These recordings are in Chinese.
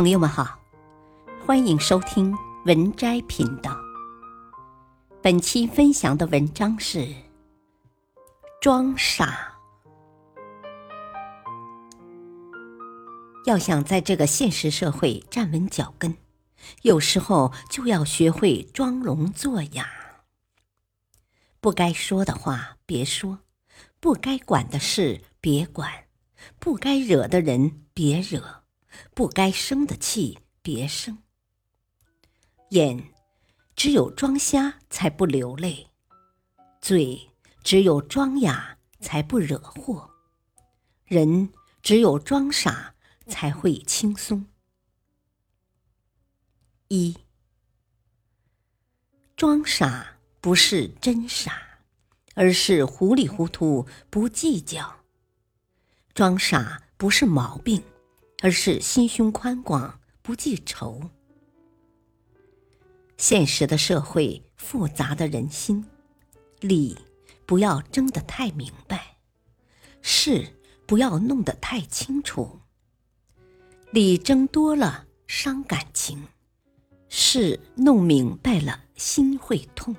朋友们好，欢迎收听文摘频道。本期分享的文章是：装傻。要想在这个现实社会站稳脚跟，有时候就要学会装聋作哑。不该说的话别说，不该管的事别管，不该惹的人别惹，不该生的气别生。眼只有装瞎才不流泪，嘴只有装哑才不惹祸，人只有装傻。才会轻松。一，装傻不是真傻，而是糊里糊涂不计较；装傻不是毛病，而是心胸宽广不记仇。现实的社会，复杂的人心，理不要争得太明白，事不要弄得太清楚。理争多了伤感情，事弄明白了心会痛。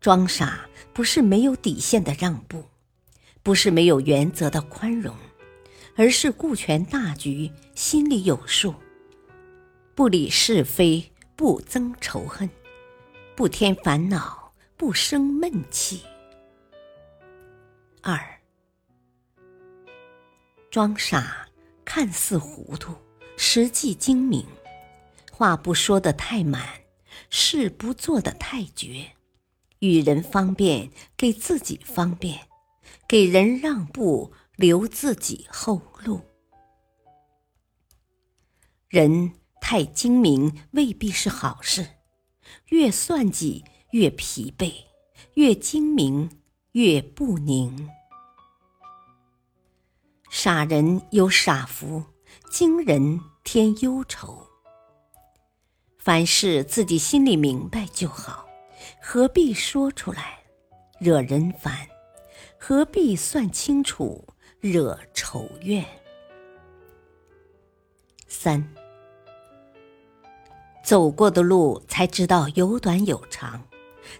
装傻不是没有底线的让步，不是没有原则的宽容，而是顾全大局，心里有数，不理是非，不增仇恨，不添烦恼，不生闷气。二。装傻，看似糊涂，实际精明；话不说的太满，事不做的太绝。与人方便，给自己方便；给人让步，留自己后路。人太精明未必是好事，越算计越疲惫，越精明越不宁。傻人有傻福，精人添忧愁。凡事自己心里明白就好，何必说出来惹人烦？何必算清楚惹仇怨？三，走过的路才知道有短有长，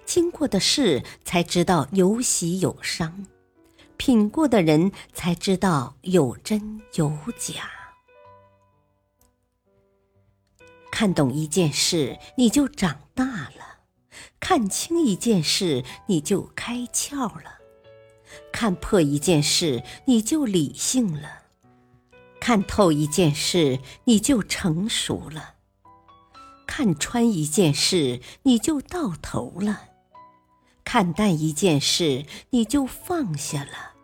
经过的事才知道有喜有伤。品过的人才知道有真有假。看懂一件事，你就长大了；看清一件事，你就开窍了；看破一件事，你就理性了；看透一件事，你就成熟了；看穿一件事，你就到头了。看淡一件事，你就放下了；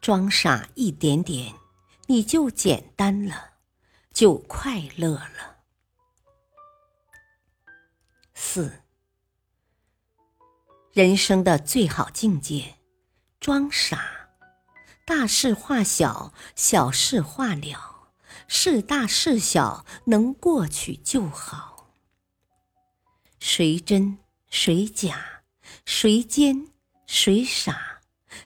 装傻一点点，你就简单了，就快乐了。四，人生的最好境界，装傻，大事化小，小事化了，事大事小，能过去就好。谁真谁假？谁奸谁傻，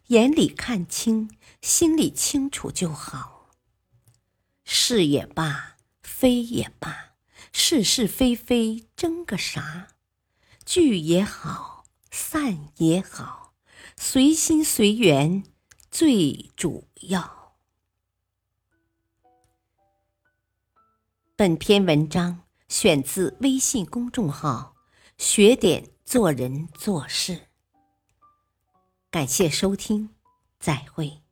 眼里看清，心里清楚就好。是也罢，非也罢，是是非非争个啥？聚也好，散也好，随心随缘最主要。本篇文章选自微信公众号“学点”。做人做事，感谢收听，再会。